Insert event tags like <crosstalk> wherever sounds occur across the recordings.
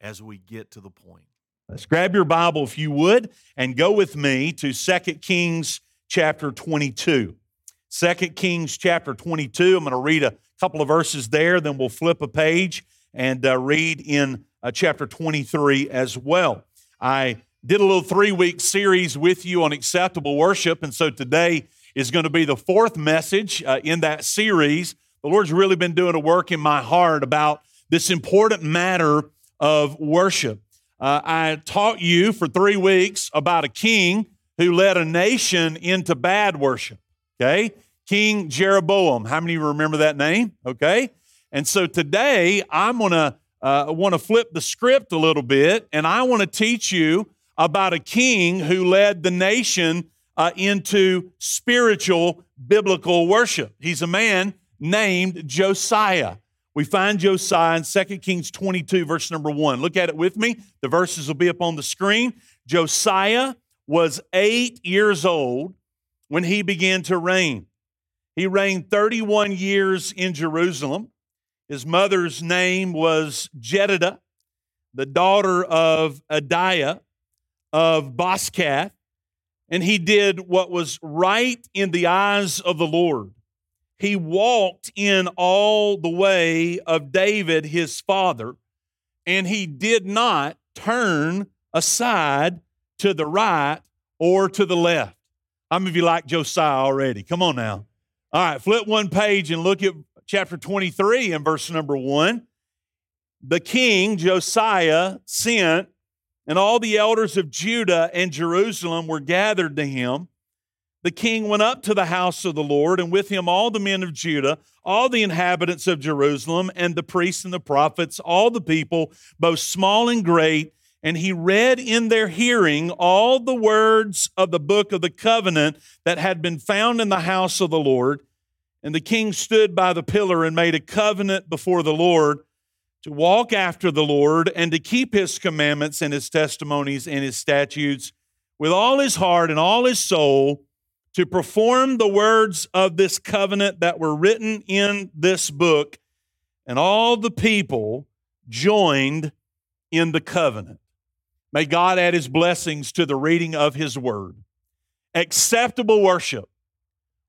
as we get to the point. Let's grab your Bible, if you would, and go with me to 2 Kings chapter 22. 2 Kings chapter 22. I'm going to read a couple of verses there, then we'll flip a page and uh, read in uh, chapter 23 as well. I did a little three week series with you on acceptable worship, and so today is going to be the fourth message uh, in that series. The Lord's really been doing a work in my heart about this important matter of worship. Uh, I taught you for three weeks about a king who led a nation into bad worship. Okay? King Jeroboam. How many remember that name? Okay? And so today I'm going to uh, want to flip the script a little bit and I want to teach you about a king who led the nation uh, into spiritual biblical worship. He's a man named Josiah. We find Josiah in 2 Kings 22, verse number 1. Look at it with me. The verses will be up on the screen. Josiah was eight years old when he began to reign. He reigned 31 years in Jerusalem. His mother's name was Jedidah, the daughter of Adaiah of Bozkath, and he did what was right in the eyes of the Lord he walked in all the way of David, his father, and he did not turn aside to the right or to the left. How many of you like Josiah already? Come on now. All right, flip one page and look at chapter 23 and verse number one. The king, Josiah, sent, and all the elders of Judah and Jerusalem were gathered to him the king went up to the house of the Lord, and with him all the men of Judah, all the inhabitants of Jerusalem, and the priests and the prophets, all the people, both small and great. And he read in their hearing all the words of the book of the covenant that had been found in the house of the Lord. And the king stood by the pillar and made a covenant before the Lord to walk after the Lord and to keep his commandments and his testimonies and his statutes with all his heart and all his soul to perform the words of this covenant that were written in this book, and all the people joined in the covenant. May God add his blessings to the reading of his word. Acceptable worship.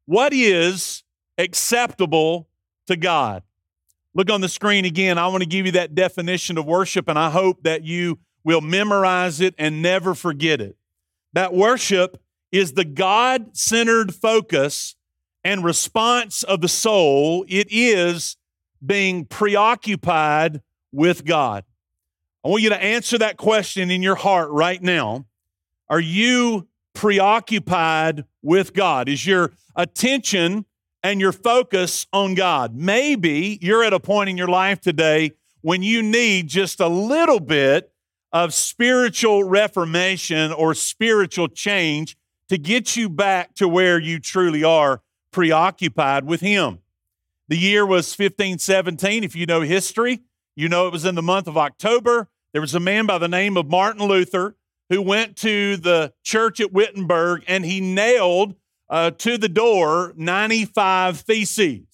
What is acceptable to God? Look on the screen again. I want to give you that definition of worship, and I hope that you will memorize it and never forget it. That worship is the God centered focus and response of the soul. It is being preoccupied with God. I want you to answer that question in your heart right now. Are you preoccupied with God? Is your attention and your focus on God? Maybe you're at a point in your life today when you need just a little bit of spiritual reformation or spiritual change to get you back to where you truly are preoccupied with Him. The year was 1517. If you know history, you know it was in the month of October. There was a man by the name of Martin Luther who went to the church at Wittenberg and he nailed uh, to the door 95 theses.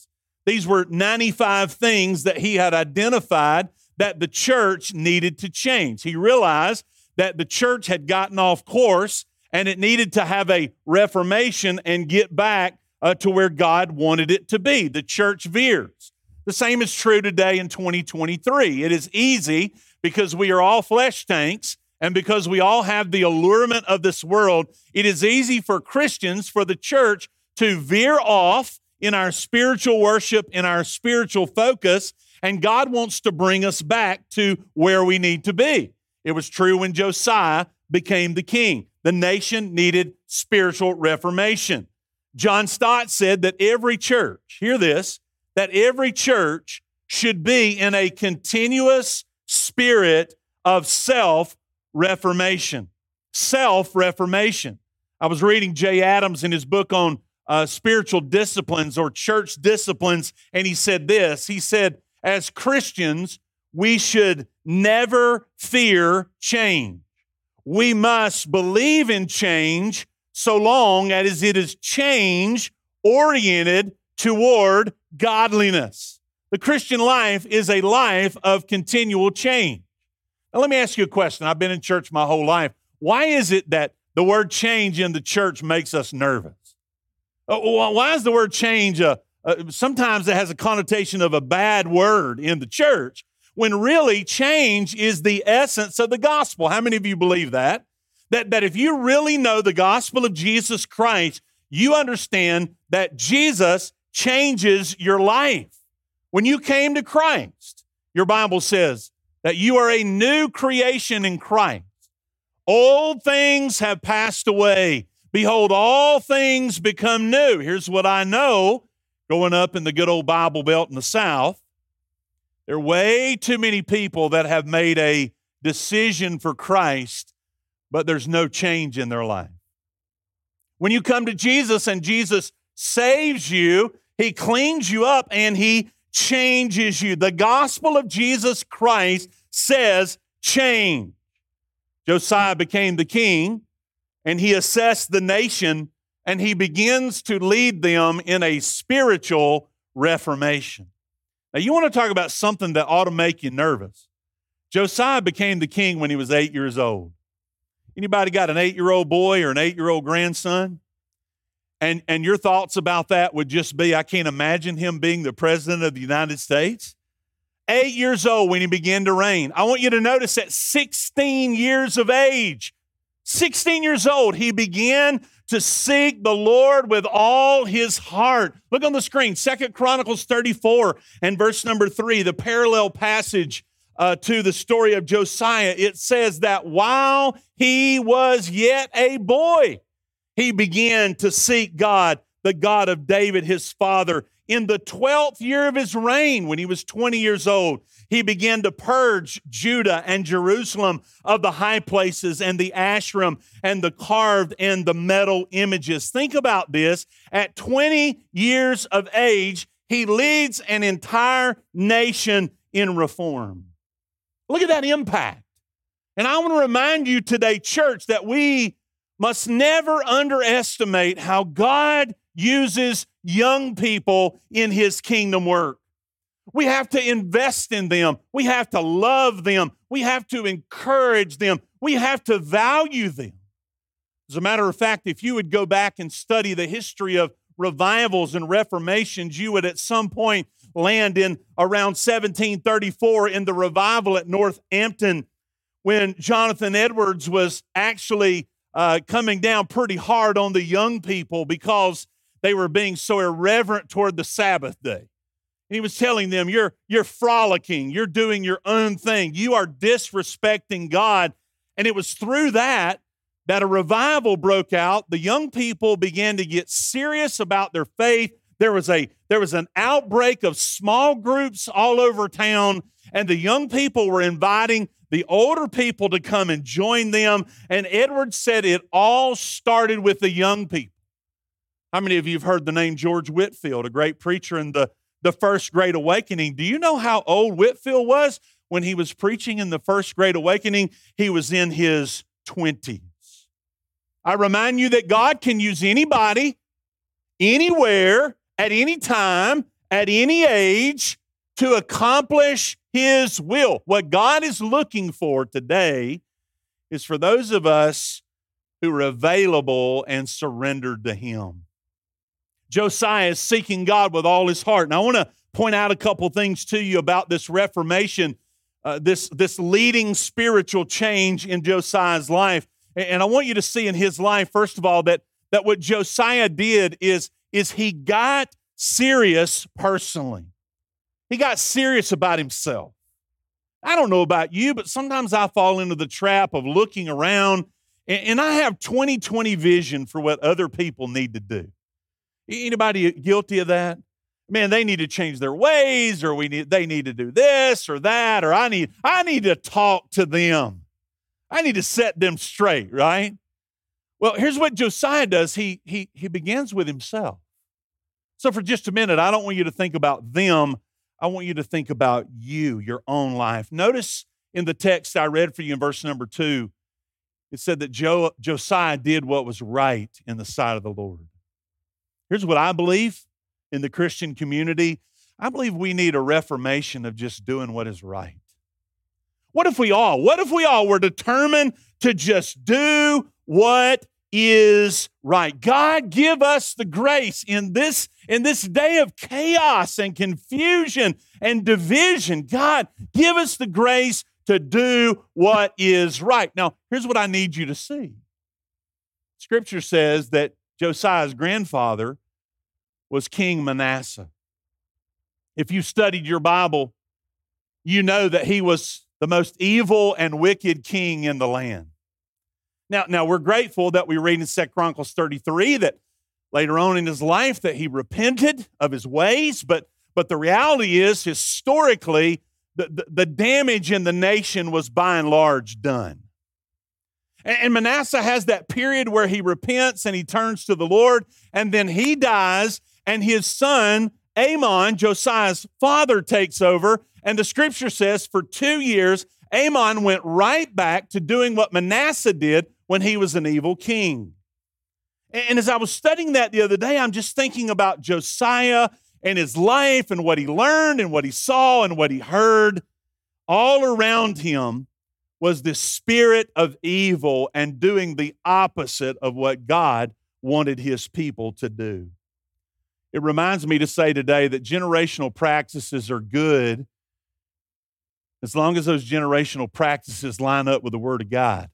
These were 95 things that he had identified that the church needed to change. He realized that the church had gotten off course and it needed to have a reformation and get back uh, to where God wanted it to be. The church veers. The same is true today in 2023. It is easy because we are all flesh tanks and because we all have the allurement of this world, it is easy for Christians, for the church, to veer off in our spiritual worship, in our spiritual focus, and God wants to bring us back to where we need to be. It was true when Josiah became the king. The nation needed spiritual reformation. John Stott said that every church, hear this, that every church should be in a continuous spirit of self reformation, self reformation. I was reading Jay Adams in his book on uh, spiritual disciplines or church disciplines, and he said this He said, as Christians, we should never fear change. We must believe in change so long as it is change oriented toward godliness. The Christian life is a life of continual change. Now, let me ask you a question. I've been in church my whole life. Why is it that the word change in the church makes us nervous? Uh, why is the word change a, sometimes it has a connotation of a bad word in the church when really change is the essence of the gospel. How many of you believe that? That, that if you really know the gospel of Jesus Christ, you understand that Jesus changes your life. When you came to Christ, your Bible says that you are a new creation in Christ. Old things have passed away. Behold, all things become new. Here's what I know growing up in the good old Bible Belt in the South. There are way too many people that have made a decision for Christ, but there's no change in their life. When you come to Jesus and Jesus saves you, He cleans you up and He changes you. The gospel of Jesus Christ says change. Josiah became the king and he assessed the nation and he begins to lead them in a spiritual reformation. Now, you want to talk about something that ought to make you nervous. Josiah became the king when he was eight years old. Anybody got an eight year old boy or an eight year old grandson? And, and your thoughts about that would just be I can't imagine him being the president of the United States. Eight years old when he began to reign. I want you to notice at 16 years of age, 16 years old, he began to seek the Lord with all his heart. Look on the screen, Second Chronicles 34 and verse number 3, the parallel passage uh, to the story of Josiah. It says that while he was yet a boy, he began to seek God, the God of David, his father. In the 12th year of his reign, when he was 20 years old, he began to purge Judah and Jerusalem of the high places and the Asherim and the carved and the metal images. Think about this. At 20 years of age, he leads an entire nation in reform. Look at that impact. And I want to remind you today, church, that we must never underestimate how God uses young people in his kingdom work. We have to invest in them. We have to love them. We have to encourage them. We have to value them. As a matter of fact, if you would go back and study the history of revivals and reformations, you would at some point land in around 1734 in the revival at Northampton when Jonathan Edwards was actually uh, coming down pretty hard on the young people because they were being so irreverent toward the Sabbath day. And he was telling them, you're, you're frolicking, you're doing your own thing, you are disrespecting God. And it was through that that a revival broke out. The young people began to get serious about their faith. There was a there was an outbreak of small groups all over town, and the young people were inviting the older people to come and join them. And Edward said it all started with the young people. How many of you have heard the name George Whitefield, a great preacher in the the first great awakening. Do you know how old Whitefield was when he was preaching in the first great awakening? He was in his 20s. I remind you that God can use anybody, anywhere, at any time, at any age to accomplish his will. What God is looking for today is for those of us who are available and surrendered to him. Josiah is seeking God with all his heart. And I want to point out a couple things to you about this Reformation, uh, this, this leading spiritual change in Josiah's life. And I want you to see in his life, first of all, that, that what Josiah did is, is he got serious personally. He got serious about himself. I don't know about you, but sometimes I fall into the trap of looking around and, and I have 20 20 vision for what other people need to do. Anybody guilty of that? Man, they need to change their ways, or we need they need to do this or that, or I need I need to talk to them. I need to set them straight, right? Well, here's what Josiah does. He he he begins with himself. So for just a minute, I don't want you to think about them. I want you to think about you, your own life. Notice in the text I read for you in verse number two, it said that jo- Josiah did what was right in the sight of the Lord. Here's what I believe in the Christian community I believe we need a reformation of just doing what is right. What if we all, what if we all were determined to just do what is right? God give us the grace in this in this day of chaos and confusion and division. God, give us the grace to do what is right. Now, here's what I need you to see. Scripture says that Josiah's grandfather was King Manasseh. If you studied your Bible, you know that he was the most evil and wicked king in the land. Now, now we're grateful that we read in 2 Chronicles 33 that later on in his life that he repented of his ways, but but the reality is historically the, the, the damage in the nation was by and large done. And, Manasseh has that period where he repents and he turns to the Lord, and then he dies, and his son Amon, Josiah's father, takes over. And the scripture says for two years, Amon went right back to doing what Manasseh did when he was an evil king. And as I was studying that the other day, I'm just thinking about Josiah and his life and what he learned and what he saw and what he heard. All around him was the spirit of evil and doing the opposite of what God wanted his people to do. It reminds me to say today that generational practices are good as long as those generational practices line up with the Word of God.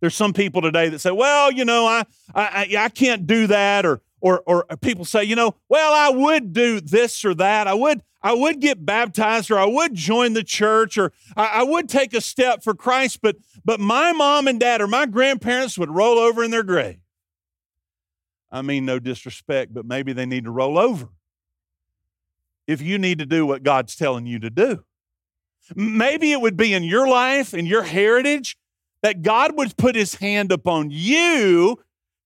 There's some people today that say, well, you know, I, I, I can't do that. Or, or, or people say, you know, well, I would do this or that. I would, I would get baptized or I would join the church or I, I would take a step for Christ, but, but my mom and dad or my grandparents would roll over in their grave. I mean, no disrespect, but maybe they need to roll over. If you need to do what God's telling you to do, maybe it would be in your life, in your heritage, that God would put his hand upon you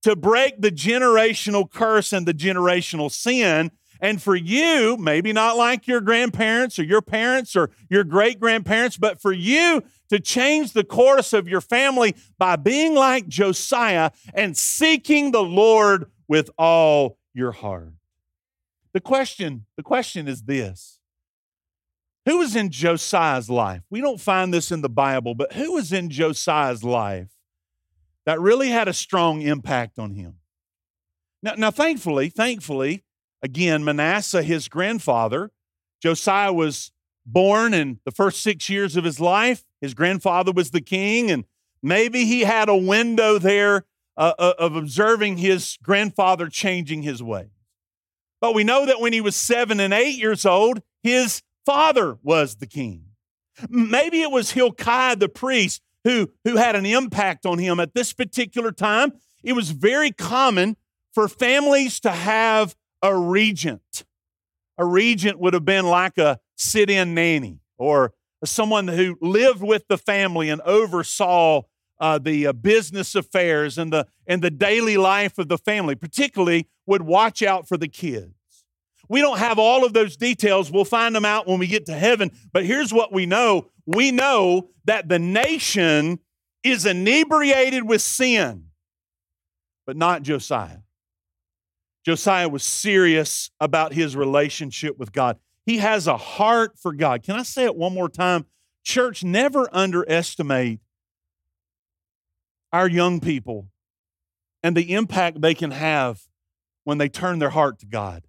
to break the generational curse and the generational sin. And for you, maybe not like your grandparents or your parents or your great grandparents, but for you to change the course of your family by being like Josiah and seeking the Lord with all your heart. The question, the question is this who was in Josiah's life? We don't find this in the Bible, but who was in Josiah's life that really had a strong impact on him? Now, now thankfully, thankfully, again, Manasseh, his grandfather, Josiah was born in the first six years of his life. His grandfather was the king, and maybe he had a window there uh, uh of observing his grandfather changing his way. But we know that when he was seven and eight years old, his father was the king. Maybe it was Hilkiah the priest who, who had an impact on him at this particular time. It was very common for families to have a regent. A regent would have been like a sit in nanny or someone who lived with the family and oversaw uh, the uh, business affairs and the, and the daily life of the family, particularly would watch out for the kids. We don't have all of those details. We'll find them out when we get to heaven. But here's what we know we know that the nation is inebriated with sin, but not Josiah. Josiah was serious about his relationship with God. He has a heart for God. Can I say it one more time? Church, never underestimate our young people and the impact they can have when they turn their heart to God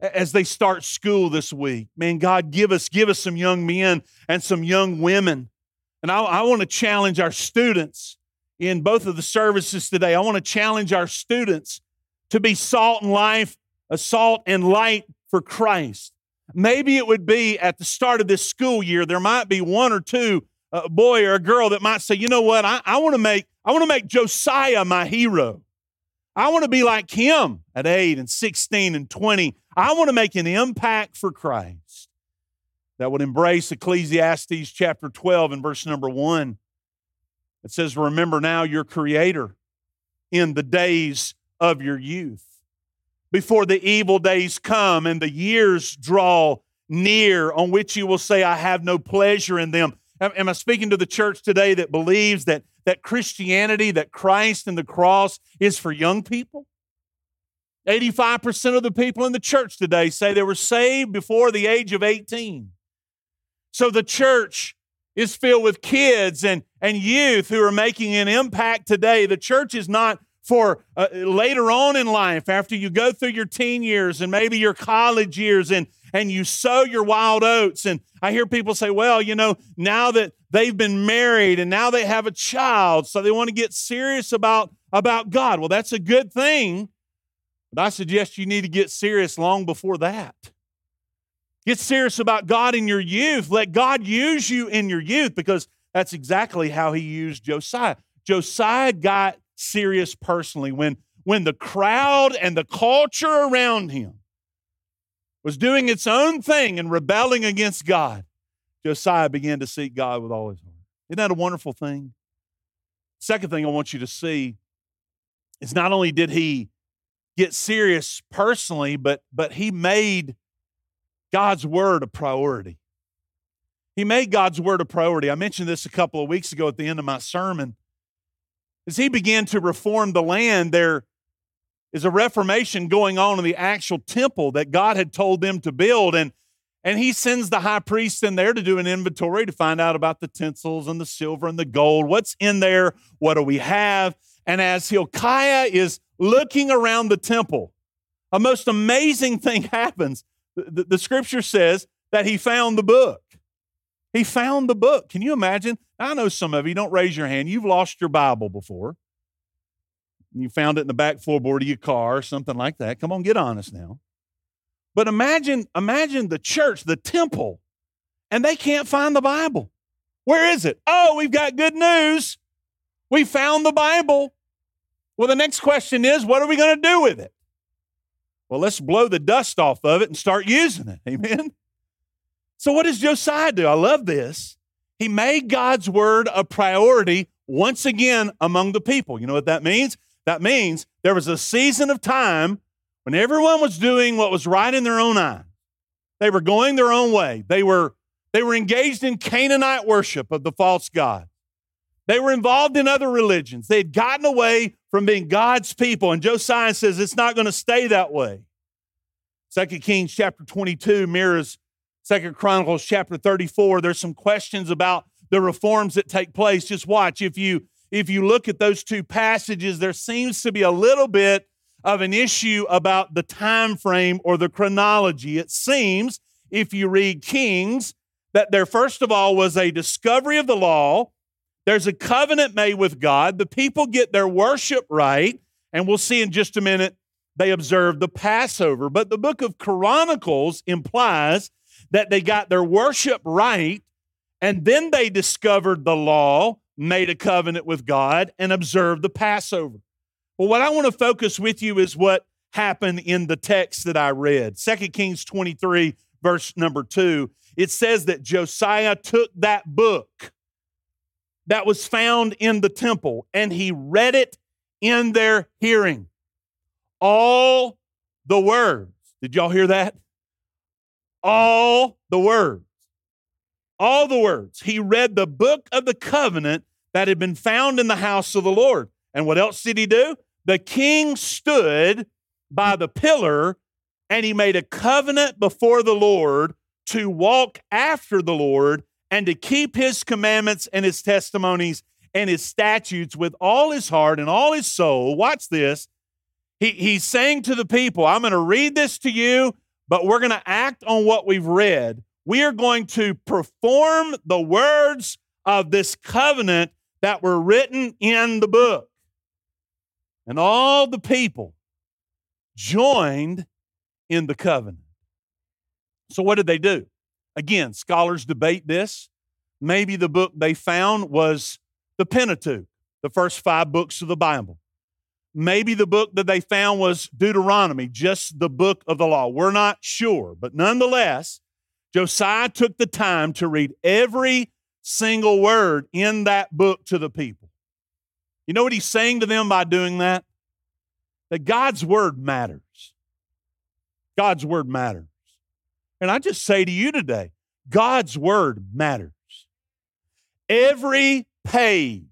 as they start school this week. Man, God, give us, give us some young men and some young women. And I, I want to challenge our students in both of the services today. I want to challenge our students to be salt and life, a salt and light for Christ. Maybe it would be at the start of this school year, there might be one or two, a uh, boy or a girl that might say, you know what, I, I want to make, I want to make Josiah my hero. I want to be like him at 8 and 16 and 20. I want to make an impact for Christ that would embrace Ecclesiastes chapter 12 and verse number 1. It says, Remember now your Creator in the days of your youth, before the evil days come and the years draw near, on which you will say, I have no pleasure in them. Am I speaking to the church today that believes that, that Christianity, that Christ and the cross is for young people? 85% of the people in the church today say they were saved before the age of 18. So the church is filled with kids and, and youth who are making an impact today. The church is not for uh, later on in life, after you go through your teen years and maybe your college years and, and you sow your wild oats. And I hear people say, well, you know, now that they've been married and now they have a child, so they want to get serious about, about God. Well, that's a good thing. But I suggest you need to get serious long before that. Get serious about God in your youth. Let God use you in your youth because that's exactly how he used Josiah. Josiah got serious personally when, when the crowd and the culture around him was doing its own thing and rebelling against God. Josiah began to seek God with all his heart. Isn't that a wonderful thing? Second thing I want you to see is not only did he get serious personally, but, but he made God's word a priority. He made God's word a priority. I mentioned this a couple of weeks ago at the end of my sermon. As he began to reform the land, there is a reformation going on in the actual temple that God had told them to build. And, and he sends the high priest in there to do an inventory to find out about the tinsels and the silver and the gold. What's in there? What do we have? And as Hilkiah is looking around the temple, a most amazing thing <laughs> happens the, the scripture says that he found the book. He found the book. Can you imagine? I know some of you don't raise your hand. You've lost your Bible before. You found it in the back floorboard of your car or something like that. Come on, get honest now. But imagine, imagine the church, the temple, and they can't find the Bible. Where is it? Oh, we've got good news. We found the Bible. Well, the next question is, what are we going to do with it? Well, let's blow the dust off of it and start using it. Amen. So, what does Josiah do? I love this. He made God's word a priority once again among the people. You know what that means? That means there was a season of time when everyone was doing what was right in their own eye. They were going their own way. They were, they were engaged in Canaanite worship of the false God. They were involved in other religions. They had gotten away from being God's people. And Josiah says it's not going to stay that way. Second Kings chapter 22 mirrors Second Chronicles chapter 34. There's some questions about the reforms that take place. Just watch. If you if you look at those two passages, there seems to be a little bit of an issue about the time frame or the chronology. It seems, if you read Kings, that there first of all was a discovery of the law there's a covenant made with God. The people get their worship right. And we'll see in just a minute, they observe the Passover. But the book of Chronicles implies that they got their worship right. And then they discovered the law, made a covenant with God, and observed the Passover. Well, what I want to focus with you is what happened in the text that I read. 2 Kings 23, verse number 2. It says that Josiah took that book that was found in the temple, and he read it in their hearing. All the words. Did y'all hear that? All the words. All the words. He read the book of the covenant that had been found in the house of the Lord. And what else did he do? The king stood by the pillar and he made a covenant before the Lord to walk after the Lord and to keep his commandments and his testimonies and his statutes with all his heart and all his soul. Watch this. He, he's saying to the people, I'm going to read this to you, but we're going to act on what we've read. We are going to perform the words of this covenant that were written in the book. And all the people joined in the covenant. So, what did they do? Again, scholars debate this. Maybe the book they found was the Pentateuch, the first five books of the Bible. Maybe the book that they found was Deuteronomy, just the book of the law. We're not sure. But nonetheless, Josiah took the time to read every single word in that book to the people. You know what he's saying to them by doing that? That God's word matters. God's word matters. And I just say to you today, God's word matters. Every page,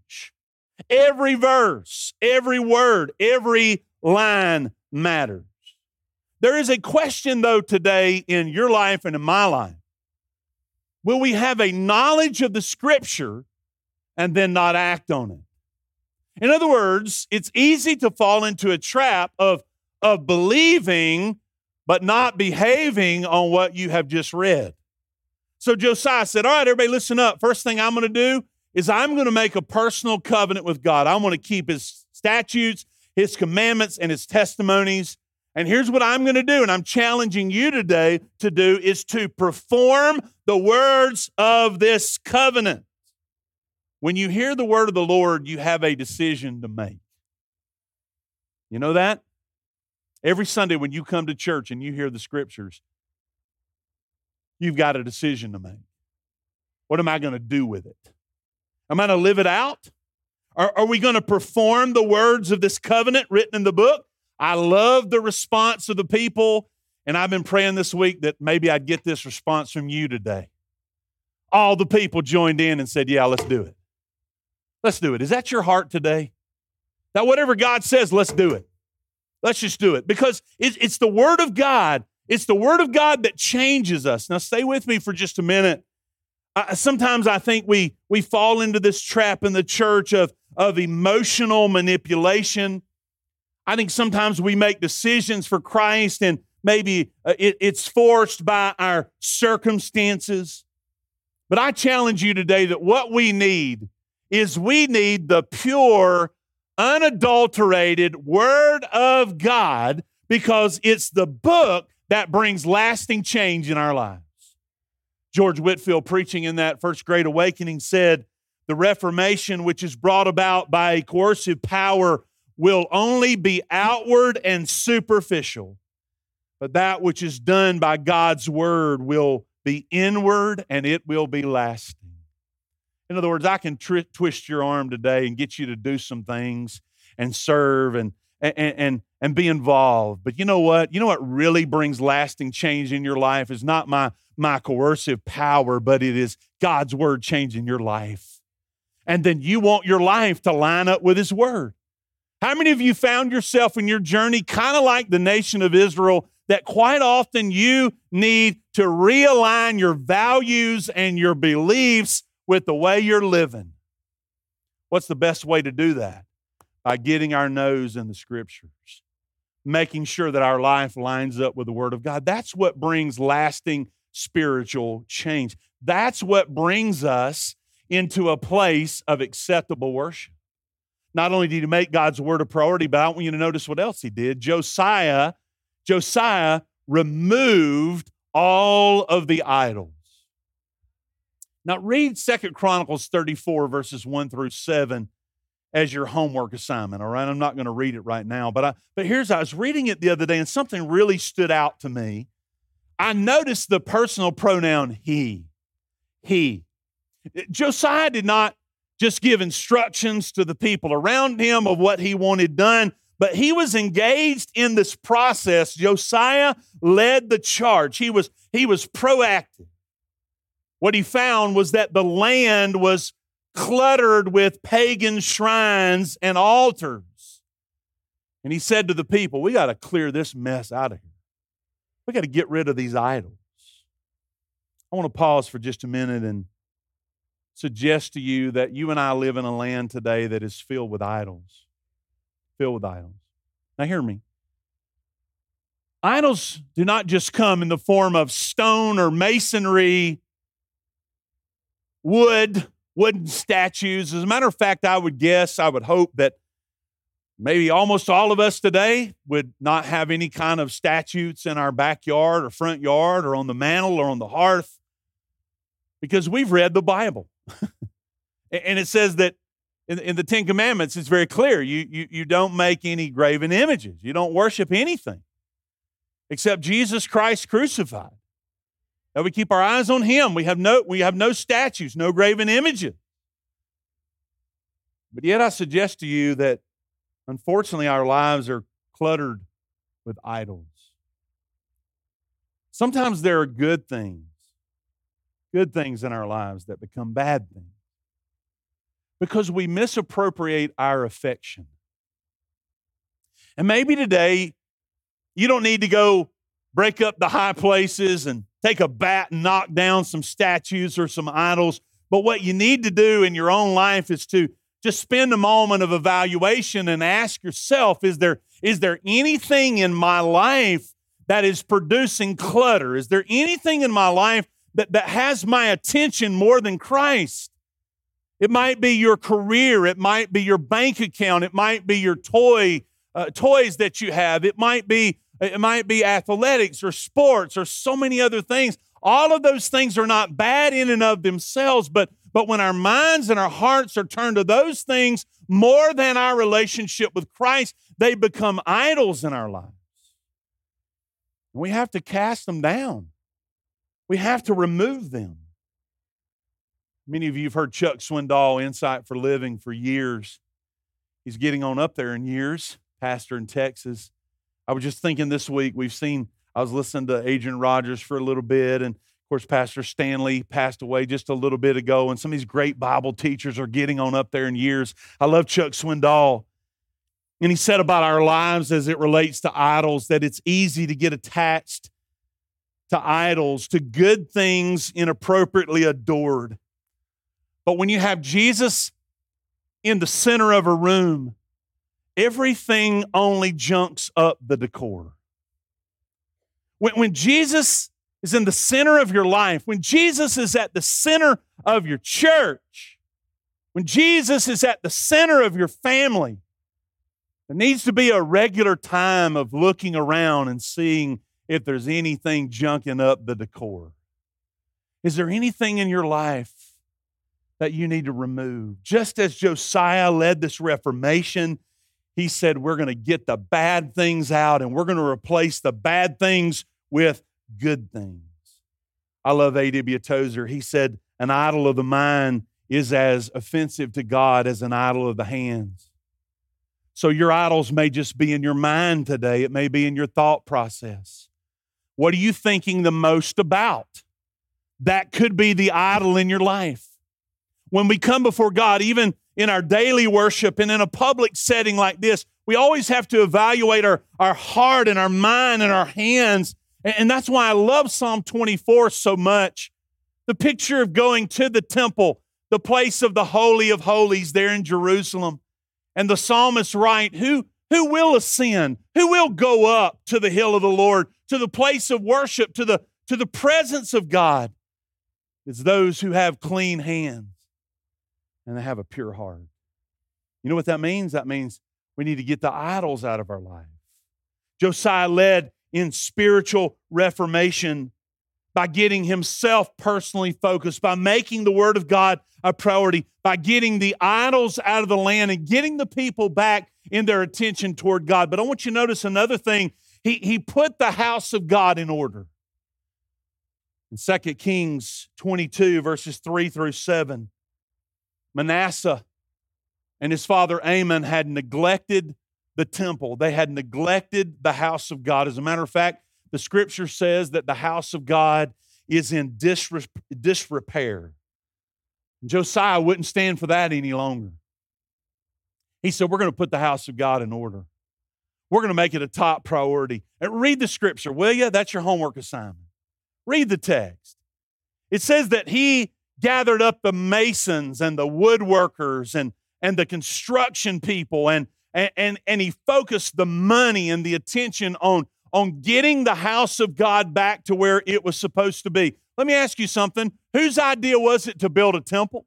every verse, every word, every line matters. There is a question, though, today in your life and in my life. Will we have a knowledge of the scripture and then not act on it? In other words, it's easy to fall into a trap of, of believing but not behaving on what you have just read. So Josiah said, All right, everybody, listen up. First thing I'm going to do is I'm going to make a personal covenant with God. I'm going to keep his statutes, his commandments, and his testimonies. And here's what I'm going to do, and I'm challenging you today to do is to perform the words of this covenant. When you hear the word of the Lord, you have a decision to make. You know that? Every Sunday when you come to church and you hear the scriptures, you've got a decision to make. What am I going to do with it? Am I going to live it out? Are, are we going to perform the words of this covenant written in the book? I love the response of the people, and I've been praying this week that maybe I'd get this response from you today. All the people joined in and said, Yeah, let's do it. Let's do it. Is that your heart today? That whatever God says, let's do it. Let's just do it because it's the Word of God. It's the Word of God that changes us. Now, stay with me for just a minute. Sometimes I think we, we fall into this trap in the church of, of emotional manipulation. I think sometimes we make decisions for Christ and maybe uh, it, it's forced by our circumstances. But I challenge you today that what we need is we need the pure, unadulterated Word of God because it's the book that brings lasting change in our lives. George Whitefield, preaching in that first great awakening, said, The Reformation, which is brought about by a coercive power will only be outward and superficial, but that which is done by God's word will be inward and it will be lasting. In other words, I can twist your arm today and get you to do some things and serve and, and, and, and be involved. But you know what? You know what really brings lasting change in your life is not my, my coercive power, but it is God's word changing your life. And then you want your life to line up with His word. How many of you found yourself in your journey kind of like the nation of Israel that quite often you need to realign your values and your beliefs with the way you're living? What's the best way to do that? By getting our nose in the scriptures, making sure that our life lines up with the Word of God. That's what brings lasting spiritual change. That's what brings us into a place of acceptable worship. Not only did he make God's word a priority, but I want you to notice what else he did. Josiah, Josiah removed all of the idols. Now read Second Chronicles 34, verses 1 through 7 as your homework assignment. All right. I'm not going to read it right now, but I but here's I was reading it the other day, and something really stood out to me. I noticed the personal pronoun he. He. Josiah did not just give instructions to the people around him of what he wanted done, but he was engaged in this process. Josiah led the charge. He was, he was proactive. What he found was that the land was cluttered with pagan shrines and altars. And he said to the people, We got to clear this mess out of here. We got to get rid of these idols. I want to pause for just a minute and suggest to you that you and I live in a land today that is filled with idols. Filled with idols. Now, hear me. Idols do not just come in the form of stone or masonry, wood, wooden statues. As a matter of fact, I would guess, I would hope that maybe almost all of us today would not have any kind of statues in our backyard or front yard or on the mantle or on the hearth because we've read the Bible. <laughs> and it says that in, in, the Ten Commandments, it's very clear you, you, you don't make any graven images, you don't worship anything except Jesus Christ crucified. That we keep our eyes on Him. We have no, we have no statues, no graven images. But yet, I suggest to you that unfortunately our lives are cluttered with idols. Sometimes there are good things, good things in our lives that become bad things because we misappropriate our affection. And maybe today you don't need to go break up the high places and take a bat and knock down some statues or some idols. But what you need to do in your own life is to just spend a moment of evaluation and ask yourself is there, is there anything in my life that is producing clutter? Is there anything in my life that, that has my attention more than Christ? It might be your career, it might be your bank account, it might be your toy uh, toys that you have, it might be it might be athletics or sports or so many other things. All of those things are not bad in and of themselves, but but when our minds and our hearts are turned to those things more than our relationship with Christ, they become idols in our lives. We have to cast them down. We have to remove them. Many of you have heard Chuck Swindoll, Insight for Living, for years. He's getting on up there in years, pastor in Texas. I was just thinking this week, we've seen, I was listening to Adrian Rogers for a little bit, and of course, Pastor Stanley passed away just a little bit ago, and some of these great Bible teachers are getting on up there in years. I love Chuck Swindoll. And he said about our lives as it relates to idols that it's easy to get attached to idols, to good things inappropriately adored. But when you have Jesus in the center of a room, everything only junks up the decor. When, when Jesus is in the center of your life, when Jesus is at the center of your church, when Jesus is at the center of your family, there needs to be a regular time of looking around and seeing if there's anything junking up the decor. Is there anything in your life that you need to remove. Just as Josiah led this reformation, he said, We're going to get the bad things out and we're going to replace the bad things with good things. I love A.W. Tozer. He said, An idol of the mind is as offensive to God as an idol of the hands. So your idols may just be in your mind today, it may be in your thought process. What are you thinking the most about? That could be the idol in your life when we come before God, even in our daily worship and in a public setting like this, we always have to evaluate our, our heart and our mind and our hands. And that's why I love Psalm 24 so much. The picture of going to the temple, the place of the Holy of Holies there in Jerusalem. And the psalmist write, Who, who will ascend? Who will go up to the hill of the Lord, to the place of worship, to the, to the presence of God? It's those who have clean hands and they have a pure heart. You know what that means? That means we need to get the idols out of our life. Josiah led in spiritual reformation by getting himself personally focused, by making the Word of God a priority, by getting the idols out of the land and getting the people back in their attention toward God. But I want you to notice another thing. He, he put the house of God in order. In 2 Kings 22, verses 3 through 7, Manasseh and his father Amon had neglected the temple. They had neglected the house of God. As a matter of fact, the scripture says that the house of God is in disrepair. Josiah wouldn't stand for that any longer. He said, We're going to put the house of God in order. We're going to make it a top priority. And read the scripture, will you? That's your homework assignment. Read the text. It says that he gathered up the masons and the woodworkers and, and the construction people and, and, and he focused the money and the attention on, on getting the house of God back to where it was supposed to be. Let me ask you something. Whose idea was it to build a temple?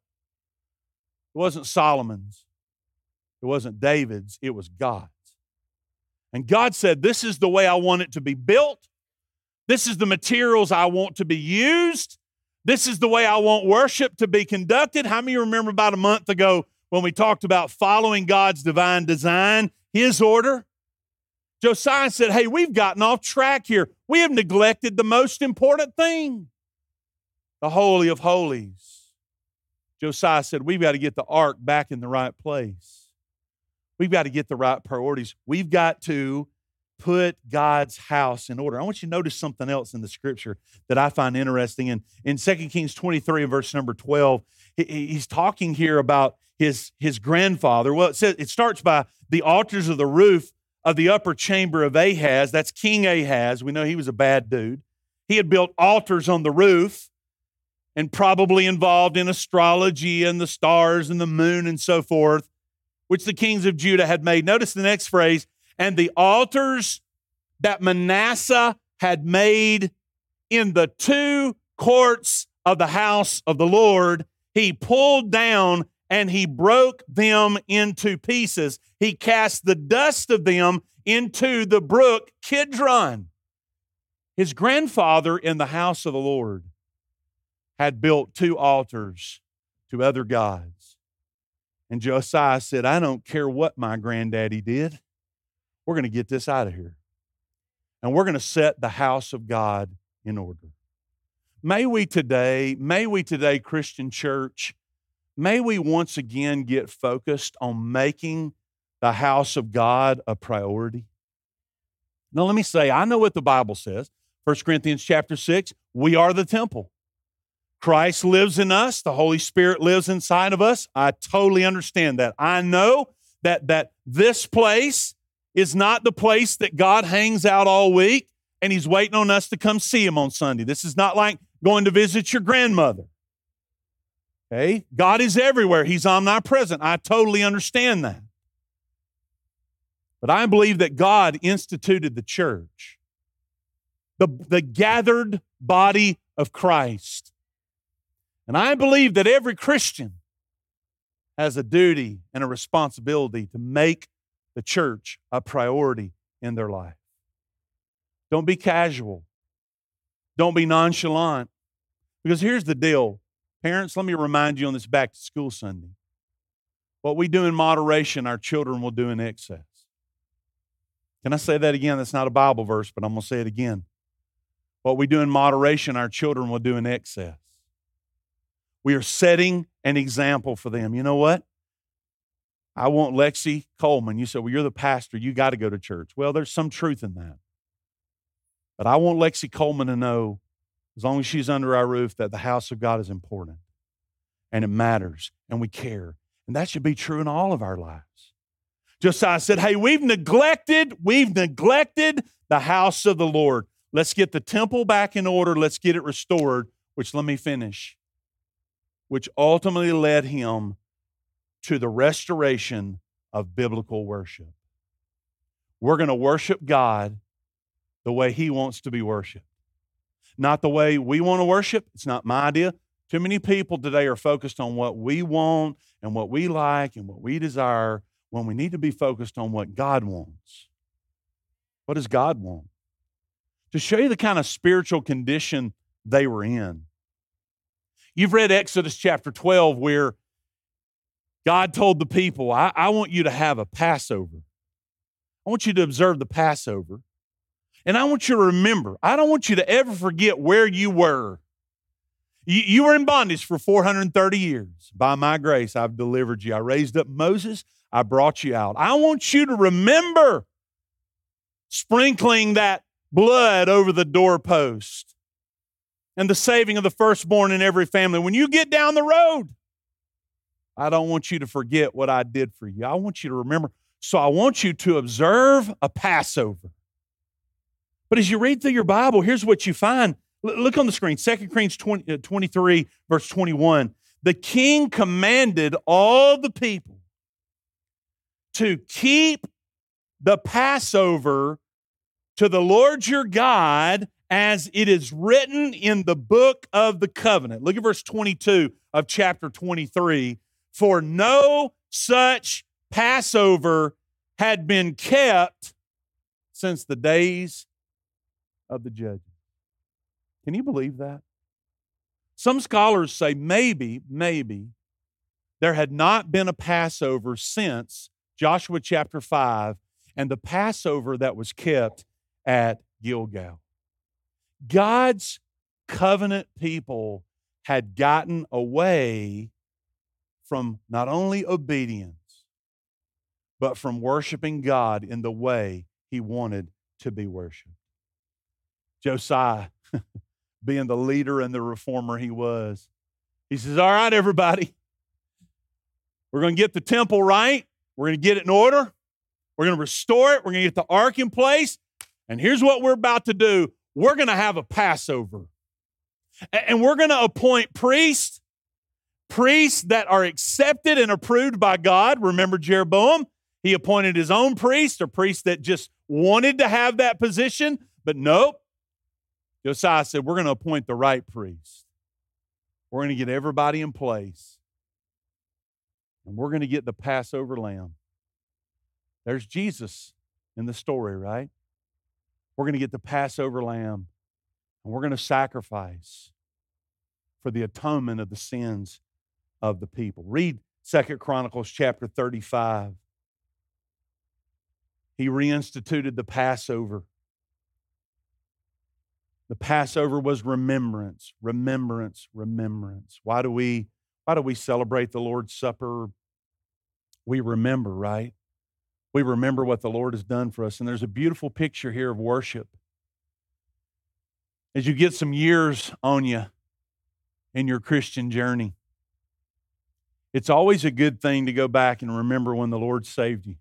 It wasn't Solomon's. It wasn't David's. It was God's. And God said, This is the way I want it to be built. This is the materials I want to be used. This is the way I want worship to be conducted. How many remember about a month ago when we talked about following God's divine design, His order? Josiah said, Hey, we've gotten off track here. We have neglected the most important thing the Holy of Holies. Josiah said, We've got to get the ark back in the right place. We've got to get the right priorities. We've got to put God's house in order. I want you to notice something else in the scripture that I find interesting. In, in 2 Kings 23 and verse number 12, he's talking here about his, his grandfather. Well, it says it starts by the altars of the roof of the upper chamber of Ahaz. That's King Ahaz. We know he was a bad dude. He had built altars on the roof and probably involved in astrology and the stars and the moon and so forth, which the kings of Judah had made. Notice the next phrase and the altars that Manasseh had made in the two courts of the house of the Lord, he pulled down and he broke them into pieces. He cast the dust of them into the brook Kidron. His grandfather in the house of the Lord had built two altars to other gods. And Josiah said, I don't care what my granddaddy did. We're going to get this out of here. And we're going to set the house of God in order. May we today, may we today, Christian church, may we once again get focused on making the house of God a priority. Now, let me say, I know what the Bible says. 1 Corinthians chapter 6, we are the temple. Christ lives in us, the Holy Spirit lives inside of us. I totally understand that. I know that, that this place is not the place that God hangs out all week and He's waiting on us to come see Him on Sunday. This is not like going to visit your grandmother. Okay? God is everywhere, He's omnipresent. I totally understand that. But I believe that God instituted the church, the, the gathered body of Christ. And I believe that every Christian has a duty and a responsibility to make the church a priority in their life. Don't be casual. Don't be nonchalant. Because here's the deal parents, let me remind you on this back to school Sunday. What we do in moderation, our children will do in excess. Can I say that again? That's not a Bible verse, but I'm going to say it again. What we do in moderation, our children will do in excess. We are setting an example for them. You know what? I want Lexi Coleman. You said, Well, you're the pastor. You got to go to church. Well, there's some truth in that. But I want Lexi Coleman to know, as long as she's under our roof, that the house of God is important and it matters and we care. And that should be true in all of our lives. Josiah said, Hey, we've neglected, we've neglected the house of the Lord. Let's get the temple back in order. Let's get it restored, which let me finish, which ultimately led him to the restoration of biblical worship. We're going to worship God the way He wants to be worshiped, not the way we want to worship. It's not my idea. Too many people today are focused on what we want and what we like and what we desire when we need to be focused on what God wants. What does God want? To show you the kind of spiritual condition they were in. You've read Exodus chapter 12, where God told the people, I, I want you to have a Passover. I want you to observe the Passover. And I want you to remember, I don't want you to ever forget where you were. You, you, were in bondage for 430 years. By my grace, I've delivered you. I raised up Moses, I brought you out. I want you to remember sprinkling that blood over the doorpost and the saving of the firstborn in every family. When you get down the road, I don't want you to forget what I did for you. I want you to remember. So I want you to observe a Passover. But as you read through your Bible, here's what you find. Look on the screen, 2 Kings 20, uh, 23, verse 21. The king commanded all the people to keep the Passover to the Lord your God as it is written in the book of the covenant. Look at verse 22 of chapter 23 for no such Passover had been kept since the days of the judges. Can you believe that? Some scholars say maybe, maybe there had not been a Passover since Joshua chapter 5 and the Passover that was kept at Gilgal. God's covenant people had gotten away from not only obedience, but from worshiping God in the way he wanted to be worshiped. Josiah, <laughs> being the leader and the reformer he was, he says, All right, everybody, we're going to get the temple right. We're going to get it in order. We're going to restore it. We're going to get the ark in place. And here's what we're about to do we're going to have a Passover. And we're going to appoint priests, priests that are accepted and approved by God. Remember Jeroboam? He appointed his own priest, a priest that just wanted to have that position, but nope. Josiah said, We're going to appoint the right priest. We're going to get everybody in place. And we're going to get the Passover lamb. There's Jesus in the story, right? We're going to get the Passover lamb and we're going to sacrifice for the atonement of the sins of the people. Read Second Chronicles chapter 35. He reinstituted the Passover. The Passover was remembrance, remembrance, remembrance. Why do we why do we celebrate the Lord's Supper? We remember, right? We remember what the Lord has done for us. And there's a beautiful picture here of worship. As you get some years on you in your Christian journey, it's always a good thing to go back and remember when the Lord saved you.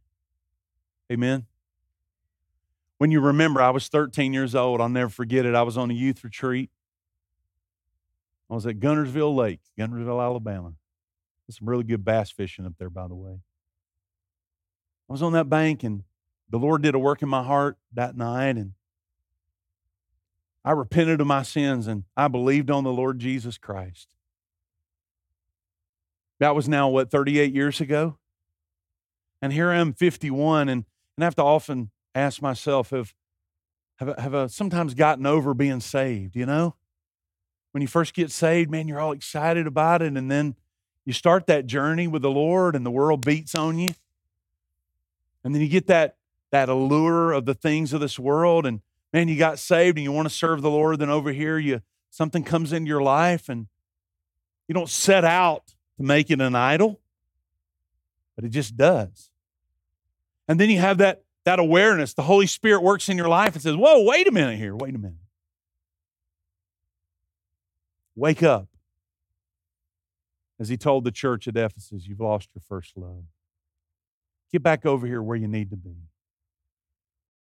Amen. When you remember, I was 13 years old. I'll never forget it. I was on a youth retreat. I was at Guntersville Lake, Guntersville, Alabama. There's some really good bass fishing up there, by the way. I was on that bank and the Lord did a work in my heart that night and I repented of my sins and I believed on the Lord Jesus Christ. That was now, what, 38 years ago? And here I am, 51, and, and I have to often ask myself, have, have, have I sometimes gotten over being saved, you know? When you first get saved, man, you're all excited about it, and then you start that journey with the Lord, and the world beats on you. And then you get that, that allure of the things of this world, and man, you got saved and you want to serve the Lord, then over here you something comes into your life and you don't set out to make it an idol, but it just does. And then you have that, that awareness. The Holy Spirit works in your life and says, Whoa, wait a minute here, wait a minute. Wake up. As he told the church at Ephesus, you've lost your first love. Get back over here where you need to be.